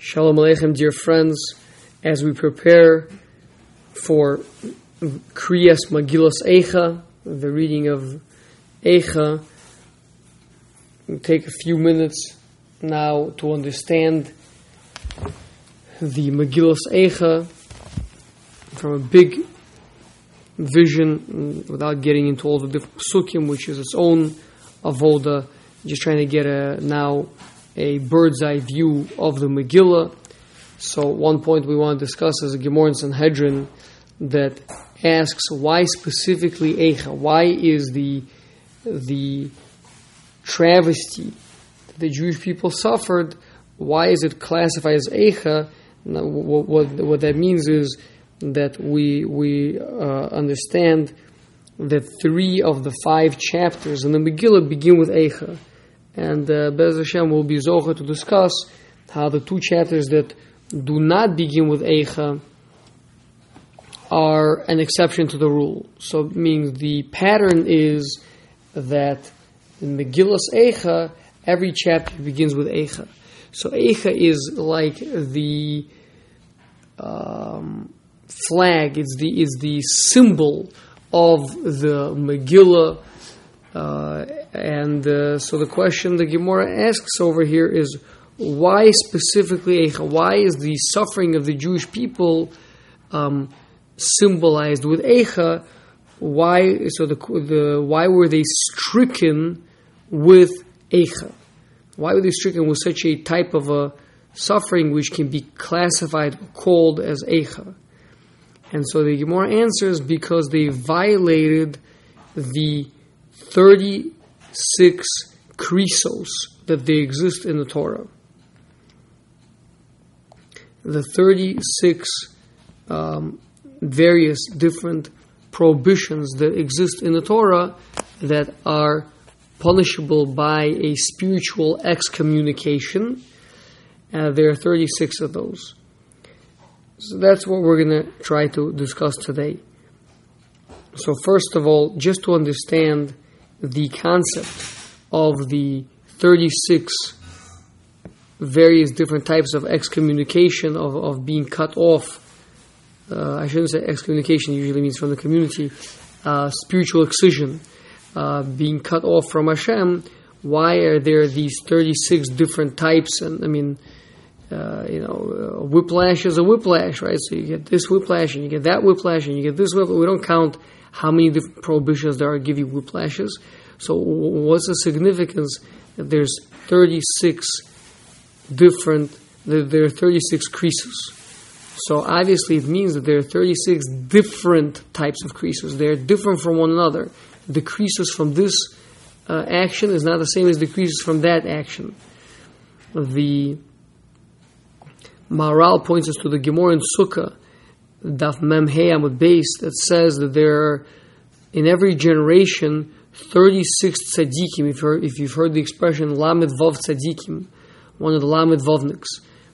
Shalom Aleichem, dear friends, as we prepare for Kriyas Magilos Eicha, the reading of Eicha, we'll take a few minutes now to understand the Magilos Eicha from a big vision, without getting into all the different psukim, which is its own avoda, just trying to get a now a bird's eye view of the Megillah. So, one point we want to discuss is a Gemara in Sanhedrin that asks why specifically Eicha? Why is the the travesty that the Jewish people suffered? Why is it classified as Eicha? What, what, what that means is that we we uh, understand that three of the five chapters in the Megillah begin with Eicha. And uh, Bez Hashem will be Zocha to discuss how the two chapters that do not begin with Eicha are an exception to the rule. So, meaning the pattern is that in Megillus Eicha, every chapter begins with Eicha. So, Eicha is like the um, flag, it's the, is the symbol of the Megillah uh, and uh, so the question the Gemara asks over here is why specifically? Why is the suffering of the Jewish people um, symbolized with Eicha? Why so the, the why were they stricken with Eicha? Why were they stricken with such a type of a suffering which can be classified called as Eicha? And so the Gemara answers because they violated the 36 krisos that they exist in the Torah. The 36 um, various different prohibitions that exist in the Torah that are punishable by a spiritual excommunication. Uh, there are 36 of those. So that's what we're going to try to discuss today. So, first of all, just to understand the concept of the 36 various different types of excommunication, of, of being cut off. Uh, I shouldn't say excommunication, usually means from the community. Uh, spiritual excision, uh, being cut off from Hashem. Why are there these 36 different types? And I mean, uh, you know, whiplash is a whiplash, right? So you get this whiplash, and you get that whiplash, and you get this whiplash. We don't count how many different prohibitions there are give you whiplashes. So what's the significance that there's 36 different, that there are 36 krisos? So obviously it means that there are 36 different types of krisos. They're different from one another. The krisos from this uh, action is not the same as the krisos from that action. The Maharal points us to the Gemara in Sukkah Daf Mem Amud Beis that says that there are in every generation 36 tzaddikim. If, you've if you've heard the expression Lamed Vav tzaddikim, one of the Lamed Vavniks,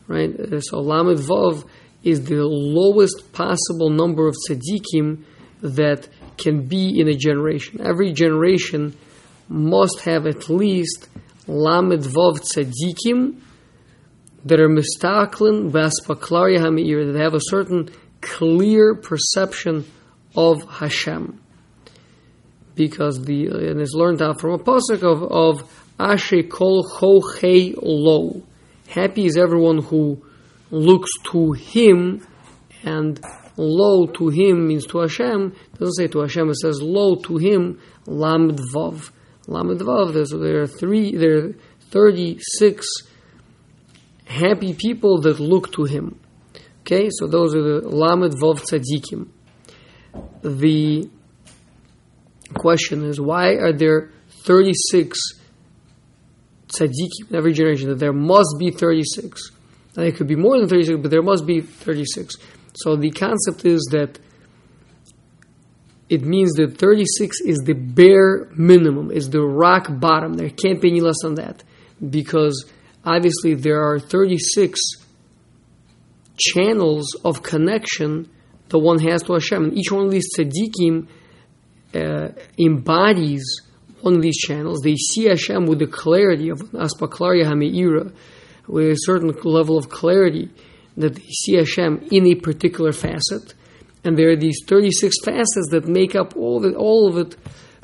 right? Uh, so Lamed Vav is the lowest possible number of tzaddikim that can be in a generation. Every generation must have at least Lamed Vav tzaddikim that are mistaklin v'aspaklaria ha'meir, that have a certain clear perception of Hashem. Because the and it's learned out from a pasuk of of Ashrei kol chochei lo. Happy is everyone who looks to Him, and lo to Him means to Hashem. It doesn't say to Hashem; it says lo to Him. Lamed vav, lamed vav. There are three. There are thirty six happy people that look to Him. Okay, so those are the Lamed Vov Tzadikim. The question is why are there 36 tzaddikim in every generation? That there must be 36. Now, it could be more than 36, but there must be 36. So the concept is that it means that 36 is the bare minimum, is the rock bottom. There can't be any less than that. Because obviously there are 36 channels of connection the one has to Hashem. And each one of these tzaddikim uh, embodies one of these channels. They see Hashem with the clarity of Aspaklaria Hameira, with a certain level of clarity that they see Hashem in a particular facet, and there are these 36 facets that make up all of it. All of it.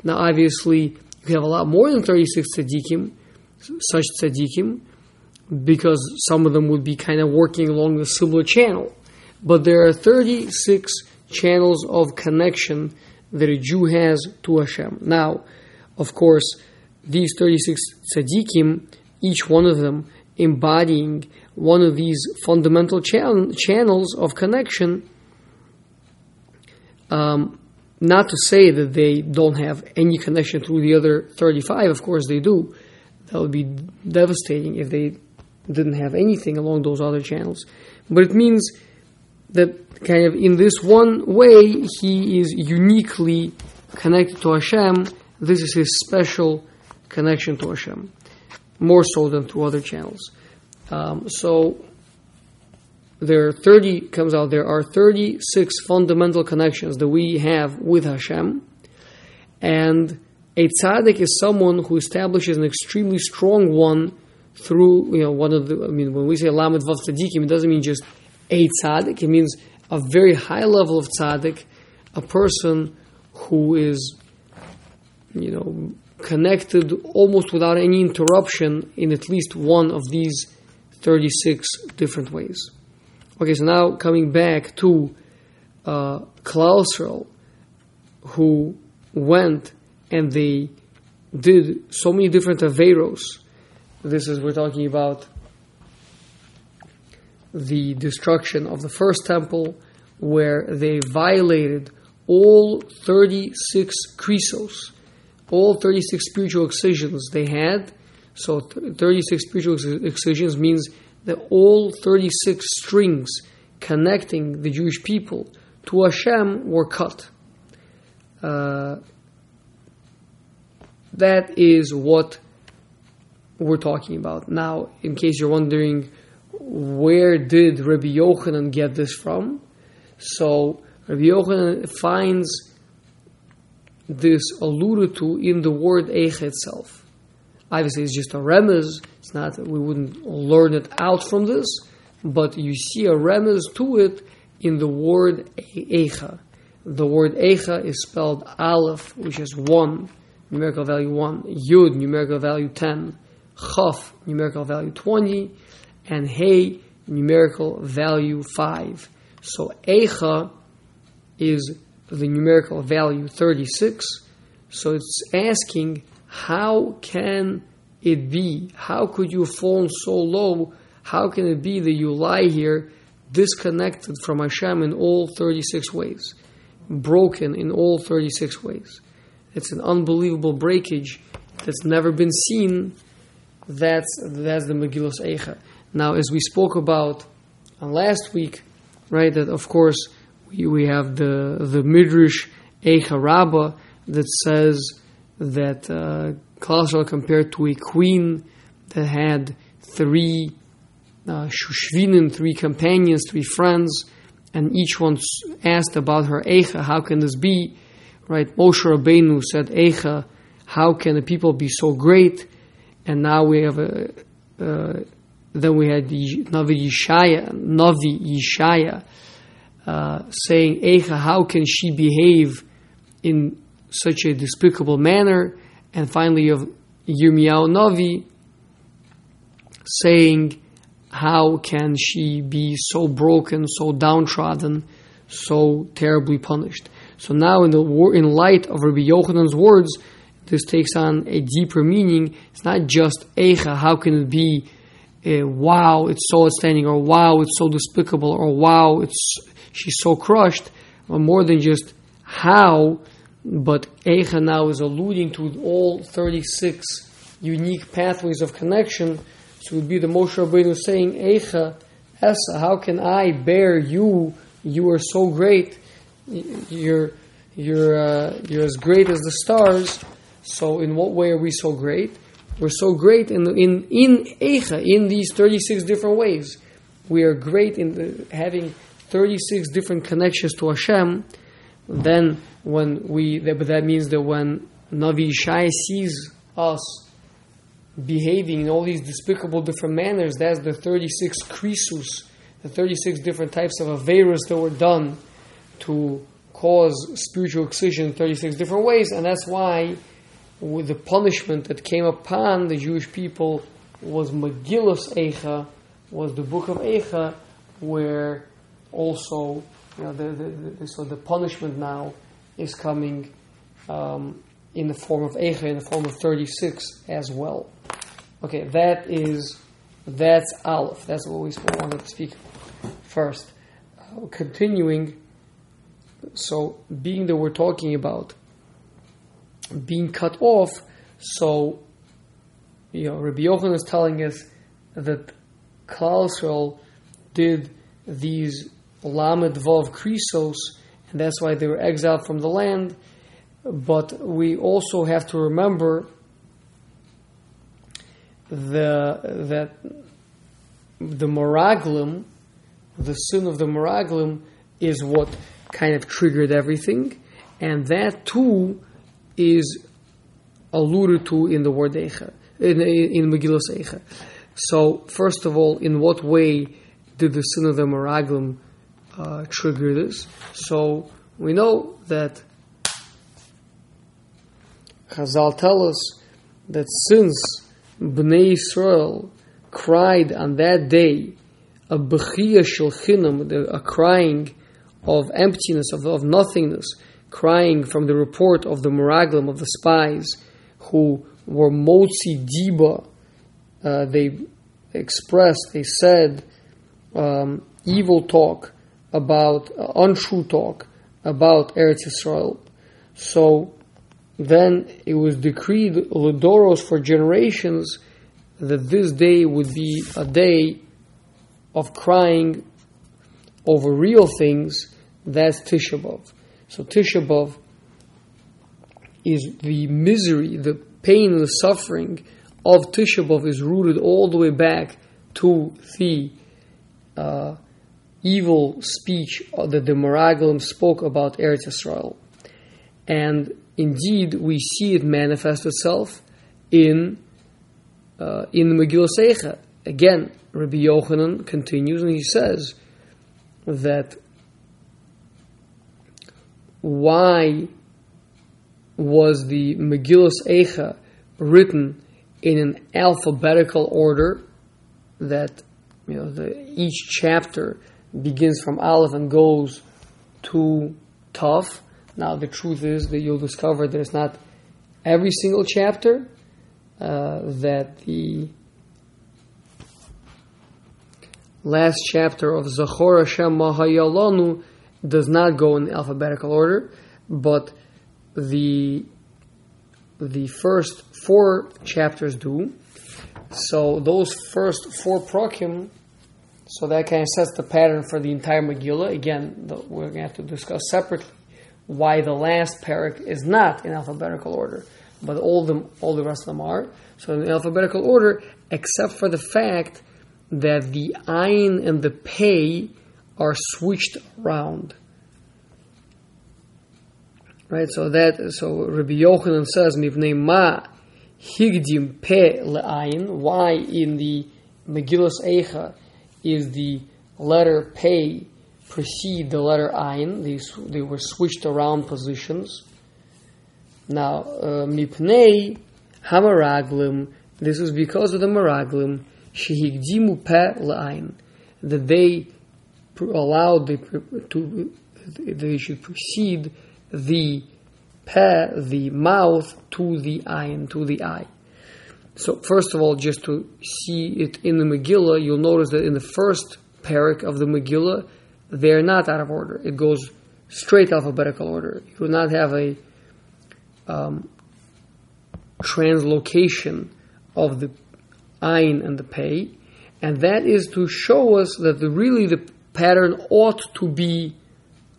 Now, obviously, you have a lot more than 36 tzaddikim, such tzaddikim, because some of them would be kind of working along the similar channel. But there are 36 channels of connection that a Jew has to Hashem. Now, of course, these 36 tzaddikim, each one of them embodying one of these fundamental chan- channels of connection, um, not to say that they don't have any connection through the other 35, of course they do. That would be devastating if they didn't have anything along those other channels. But it means that kind of in this one way, he is uniquely connected to Hashem. This is his special connection to Hashem, more so than to other channels. Um, so there are 30 comes out there are 36 fundamental connections that we have with Hashem and a tzaddik is someone who establishes an extremely strong one through you know one of the I mean when we say lamed vav tzaddikim it doesn't mean just a tzaddik it means a very high level of tzaddik a person who is you know connected almost without any interruption in at least one of these 36 different ways. Okay, so now coming back to uh, Klal Yisrael, who went and they did so many different Averos. This is, we're talking about the destruction of the first temple, where they violated all 36 krisos, all 36 spiritual excisions they had so 36 spiritual excisions means that all 36 strings connecting the Jewish people to Hashem were cut. Uh, that is what we're talking about. Now, in case you're wondering, where did Rabbi Yochanan get this from? So, Rabbi Yochanan finds this alluded to in the word Eicha itself. Obviously, it's just a remez. It's not we wouldn't learn it out from this, but you see a remez to it in the word eicha. The word eicha is spelled aleph, which is one, numerical value one, yud, numerical value ten, chaf, numerical value twenty, and hey, numerical value five. So eicha is the numerical value thirty six. So it's asking how can it be? How could you have fallen so low? How can it be that you lie here disconnected from Hashem in all 36 ways? Broken in all 36 ways. It's an unbelievable breakage that's never been seen. That's, that's the Megillah Eicha. Now, as we spoke about uh, last week, right, that of course we, we have the, the Midrash Eicha Rabbah that says that uh, compared to a queen that had three uh, three companions, three friends, and each one asked about her Eicha, how can this be? Right? Moshe Rabbeinu said, Eicha, how can the people be so great? And now we have a, uh, then we had Navi Yishaya, Navi Yishaya, uh, saying, Eicha, how can she behave in such a despicable manner. And finally, of Yirmiyahu Navi saying, How can she be so broken, so downtrodden, so terribly punished? So now, in, the, in light of Rabbi Yochanan's words, this takes on a deeper meaning. It's not just Eicha, how can it be, uh, wow, it's so outstanding, or wow, it's so despicable, or wow, it's she's so crushed, or more than just how but Eicha now is alluding to all 36 unique pathways of connection. So it would be the Moshe Rabbeinu saying, Eicha, Esa, how can I bear you? You are so great. You're, you're, uh, you're as great as the stars. So in what way are we so great? We're so great in, in, in Eicha, in these 36 different ways. We are great in the, having 36 different connections to Hashem. Then when we, but that means that when Navi Shai sees us behaving in all these despicable different manners. That's the 36 krisus, the 36 different types of averus that were done to cause spiritual excision in 36 different ways, and that's why with the punishment that came upon the Jewish people was Megillus Eicha, was the book of Eicha, where also, you know, the, the, the, so the punishment now is coming um, in the form of Eicha, in the form of 36 as well. Okay, that is, that's Aleph. That's what we wanted to speak first. Uh, continuing, so being that we're talking about being cut off, so you know, Rabbi Yochanan is telling us that Klal Yisrael did these Lamed Vav Krisos, and that's why they were exiled from the land. But we also have to remember the that the Meraglim, the sin of the Meraglim, is what kind of triggered everything, and that too is alluded to in the word Eicha, in, in Megillah Eicha. So, first of all, in what way did the sin of the Meraglim uh, trigger this? So, we know that Chazal tell us that since Bnei Israel cried on that day a bechiyah shel a crying of emptiness, of, of nothingness, crying from the report of the Meraglim, of the spies, who were Motzi Diba. Uh, they expressed, they said um, evil talk about, uh, untrue talk about Eretz Yisrael. So then it was decreed Lodoros for generations that this day would be a day of crying over real things. That's Tisha B'Av. So Tisha B'Av is the misery, the pain, the suffering of Tisha B'Av is rooted all the way back to the uh, evil speech that the Meraglim spoke about Eretz Yisrael. And indeed we see it manifest itself in uh, in the Megillas Eicha. Again, Rabbi Yochanan continues and he says that why was the Megillah Eicha written in an alphabetical order that you know the, each chapter begins from Aleph and goes to Tav now, the truth is that you'll discover that it's not every single chapter uh, that the last chapter of Zachor Hashem Mahayalanu does not go in alphabetical order, but the the first four chapters do. So those first four prokim, so that kind of sets the pattern for the entire Megillah. Again, the, we're going to have to discuss separately why the last parak is not in alphabetical order, but all them, all the rest of them are. So in alphabetical order, except for the fact that the ayin and the pei are switched around. Right, so that so Rabbi Yochanan says mivnei ma higdim pe le'ayin. Why in the Megillah Eicha is the letter pei precede the letter Ayin. These they were switched around positions. Now, uh, mipnei hamaraglim. This is because of the maraglim. Shehigdimu pe la'ayin. That they allowed they, to they should precede the pe, the mouth, to the ayin, to the eye. So, first of all, just to see it in the Megillah, you'll notice that in the first parak of the Megillah, they're not out of order. It goes straight alphabetical order. You will not have a um, translocation of the ein and the pei, and that is to show us that the, really the pattern ought to be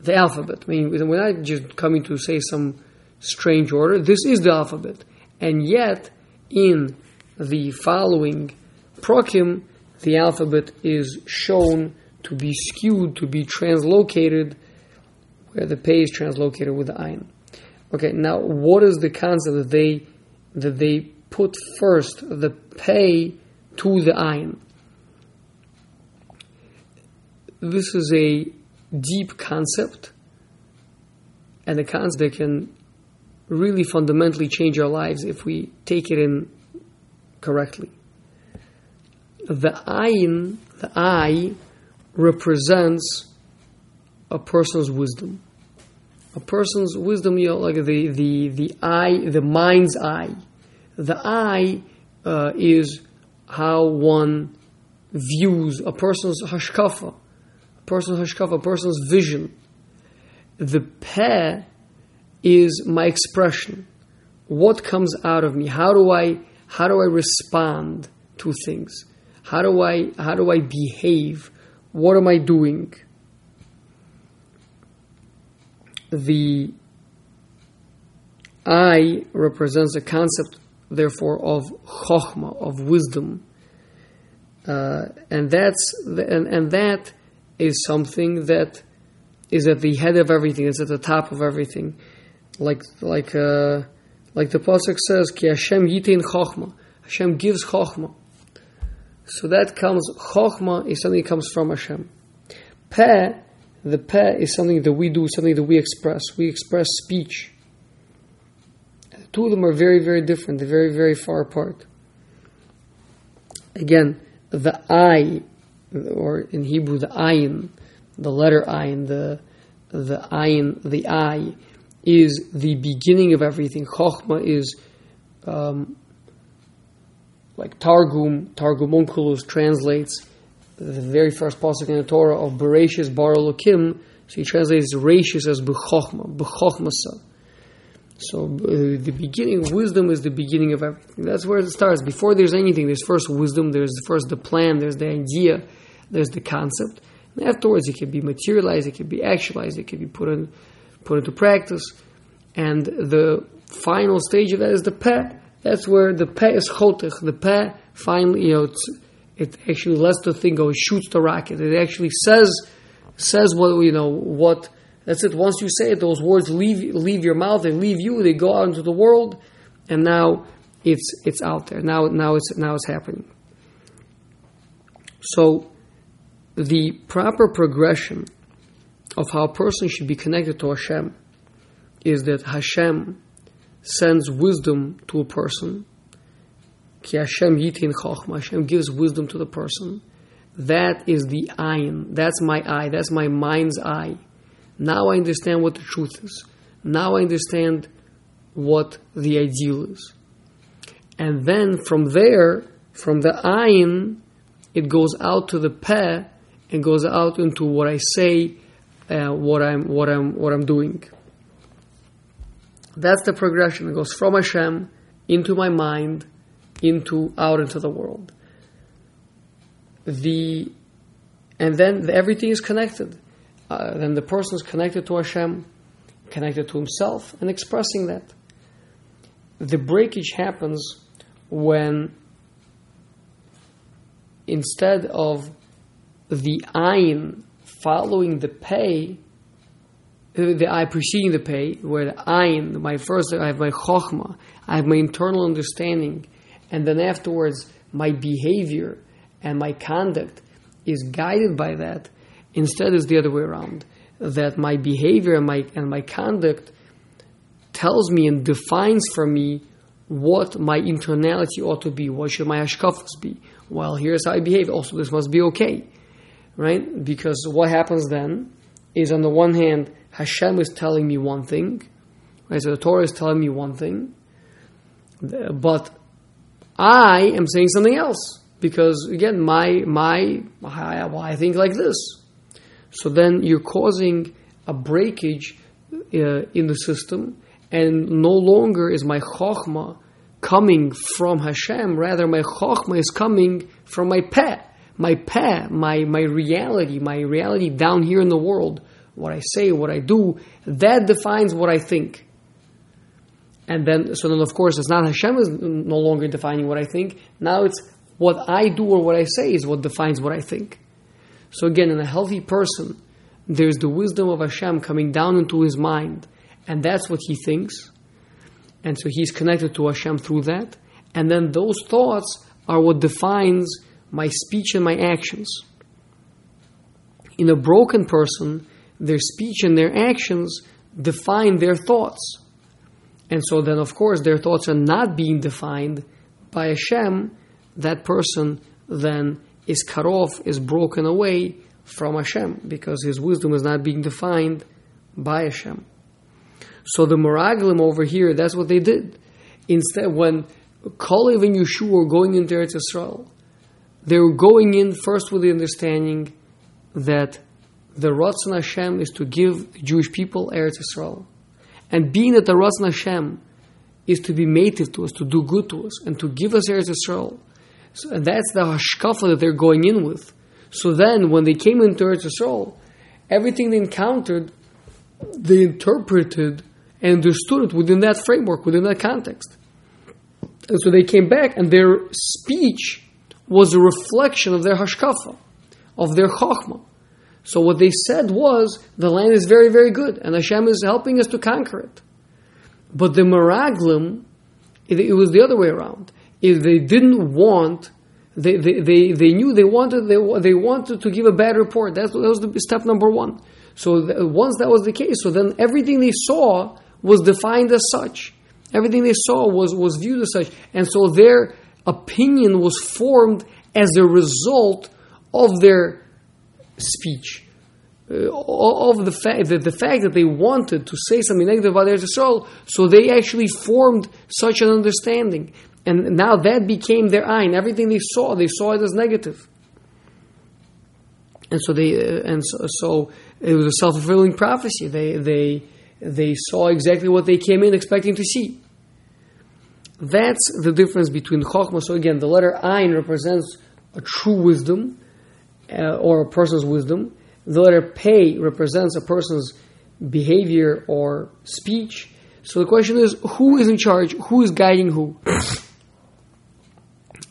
the alphabet. I mean, we're not just coming to say some strange order. This is the alphabet, and yet in the following prokim, the alphabet is shown to be skewed, to be translocated, where the pay is translocated with the ayin. Okay, now what is the concept that they that they put first the pay to the ayin. This is a deep concept, and a concept that can really fundamentally change our lives if we take it in correctly. The ayin, the eye, represents a person's wisdom. A person's wisdom, you know, like the, the, the eye, the mind's eye. The eye uh, is how one views a person's hashkafa, person's hashkafa, person's vision. The peh is my expression. What comes out of me? How do I how do I respond to things? How do I how do I behave? What am I doing? The I represents a concept, therefore, of chokhmah, of wisdom, uh, and that's the, and, and that is something that is at the head of everything. It's at the top of everything like like uh, like the pasuk says, "Ki Hashem yitin chokhma." Hashem gives chokhma. So that comes chokhma is something that comes from Hashem. Peh, the peh is something that we do, something that we express. We express speech. Two of them are very, very different. They're very, very far apart. Again, the I, or in Hebrew, the ayin, the letter ayin, the the ayin, the I is the beginning of everything. Chokhmah is um, like Targum, Targum Onkelos translates the very first pasuk in the Torah of Bereshis Bar Elokim. So he translates Rashis as B'chokhmah, B'chokhmasa. So uh, the beginning, wisdom is the beginning of everything. That's where it starts. Before there's anything, there's first wisdom, there's first the plan, there's the idea, there's the concept. And afterwards, it can be materialized, it can be actualized, it can be put in put into practice. And the final stage of that is the peh. That's where the peh is chotich. The peh finally, you know, it actually lets the thing go. It shoots the rocket. It actually says says what you know what. That's it. Once you say it, those words leave leave your mouth. They leave you. They go out into the world, and now it's it's out there. Now now it's now it's happening. So, the proper progression of how a person should be connected to Hashem is that Hashem sends wisdom to a person. Ki Hashem yitin chokhmah. Hashem gives wisdom to the person. That is the ayin. That's my eye. That's my mind's eye. Now I understand what the truth is. Now I understand what the ideal is. And then from there, from the ayin, it goes out to the peh and goes out into what I say uh, what I'm what I'm what I'm doing. That's the progression. It goes from Hashem into my mind, into out into the world. The and then everything is connected. Uh, then the person is connected to Hashem, connected to himself, and expressing that. The breakage happens when instead of the ayin following the pay, uh, the eye preceding the pay, where the ayin, my first, I have my chokhmah, I have my internal understanding, and then afterwards my behavior and my conduct is guided by that. Instead, it's the other way around. That my behavior and my and my conduct tells me and defines for me what my internality ought to be. What should my hashkafas be? Well, here's how I behave. Also, this must be okay right? Because what happens then is, on the one hand, Hashem is telling me one thing, right? So the Torah is telling me one thing, but I am saying something else because again, my my I, I think like this. So then you're causing a breakage uh, in the system, and no longer is my chokhmah coming from Hashem. Rather, my chokhmah is coming from my peh my peh, my, my reality, my reality down here in the world, what I say, what I do, that defines what I think. And then, so then of course, it's not Hashem is no longer defining what I think. Now it's what I do or what I say is what defines what I think. So again, in a healthy person, there's the wisdom of Hashem coming down into his mind, and that's what he thinks. And so he's connected to Hashem through that. and then those thoughts are what defines my speech and my actions. In a broken person, their speech and their actions define their thoughts. And so then, of course, their thoughts are not being defined by Hashem. That person then is cut off, is broken away from Hashem, because his wisdom is not being defined by Hashem. So the Meraglim over here, that's what they did. Instead, when Kalev and Yeshua were going into Eretz Yisrael, they were going in first with the understanding that the Ratzon Hashem is to give the Jewish people Eretz Yisrael. And being that the Ratzon Hashem is to be native to us, to do good to us, and to give us Eretz Yisrael. So, and that's the hashkafa that they're going in with. So then, when they came into Eretz Yisrael, everything they encountered, they interpreted and understood it within that framework, within that context. And so they came back, and their speech was a reflection of their hashkafa, of their chachma. So what they said was, the land is very, very good, and Hashem is helping us to conquer it. But the Meraglim, it, it was the other way around. If they didn't want, they, they, they, they knew they wanted, they, they wanted to give a bad report. That's, that was the step number one. So the, once that was the case, so then everything they saw was defined as such. Everything they saw was, was viewed as such. And so their opinion was formed as a result of their speech. Uh, of the fact that the fact that they wanted to say something negative about Eretz Yisrael, so they actually formed such an understanding, and now that became their ayn. Everything they saw, they saw it as negative, and so they uh, and so, so, it was a self fulfilling prophecy. They they they saw exactly what they came in expecting to see. That's the difference between Chokhmah. So again, the letter Ain represents a true wisdom uh, or a person's wisdom. The letter Pei represents a person's behavior or speech. So the question is, who is in charge? Who is guiding who?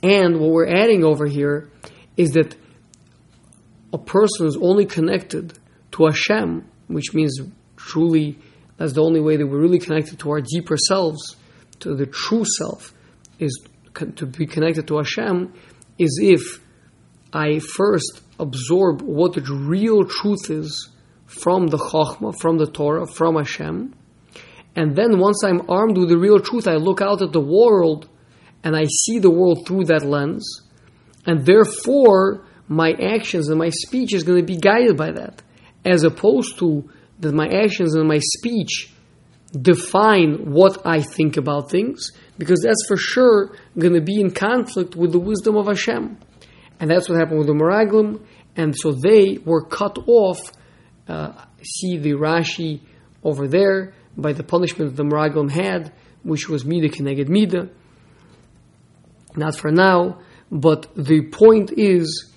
and what we're adding over here is that a person is only connected to Hashem, which means truly that's the only way that we're really connected to our deeper selves, to the true self, is to be connected to Hashem, is if I first absorb what the real truth is from the Chokhmah, from the Torah, from Hashem. And then once I'm armed with the real truth, I look out at the world and I see the world through that lens. And therefore, my actions and my speech is going to be guided by that. As opposed to that my actions and my speech define what I think about things, because that's for sure going to be in conflict with the wisdom of Hashem. And that's what happened with the Meraglim, and so they were cut off. Uh, see the Rashi over there by the punishment the Meraglim had, which was Mida Keneged Mida. Not for now, but the point is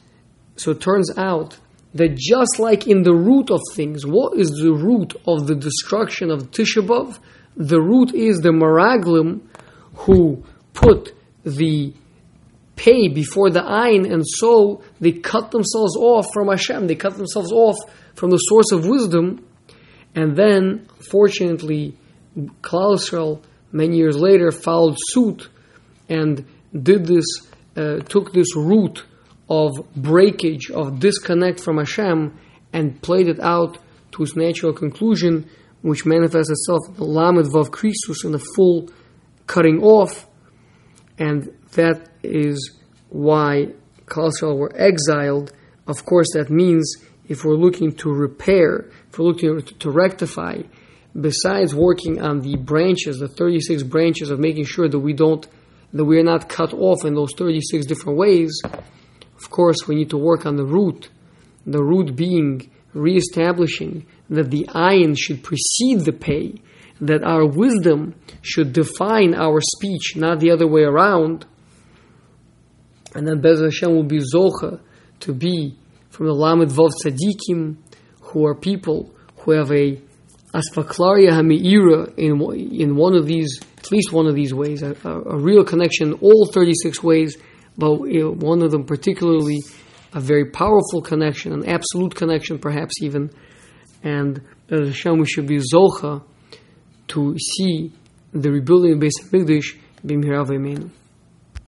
so it turns out that just like in the root of things, what is the root of the destruction of Tisha B'Av? The root is the Meraglim who put the pay before the ayn, and so they cut themselves off from Hashem. They cut themselves off from the source of wisdom, and then, fortunately, Klal Yisrael many years later followed suit and did this, uh, took this root of breakage, of disconnect from Hashem, and played it out to its natural conclusion, which manifests itself in the Lamed Vav Krisus in the full cutting off, and that is why Klal were exiled. Of course, that means if we're looking to repair, if we're looking to rectify, besides working on the branches, the 36 branches of making sure that we don't, that we are not cut off in those 36 different ways, of course, we need to work on the root, the root being reestablishing that the ayin should precede the pay, that our wisdom should define our speech, not the other way around. And then Bez Hashem will be Zocha to be from the Lamed Vav Tzadikim, who are people who have a Aspaklaria Hami'ira in, in one of these, at least one of these ways, a, a, a real connection, all 36 ways, but one of them particularly a very powerful connection, an absolute connection perhaps even, and uh, as Hashem we should be Zocha to see the rebuilding of Beis HaMikdash, Bimhirav Amen.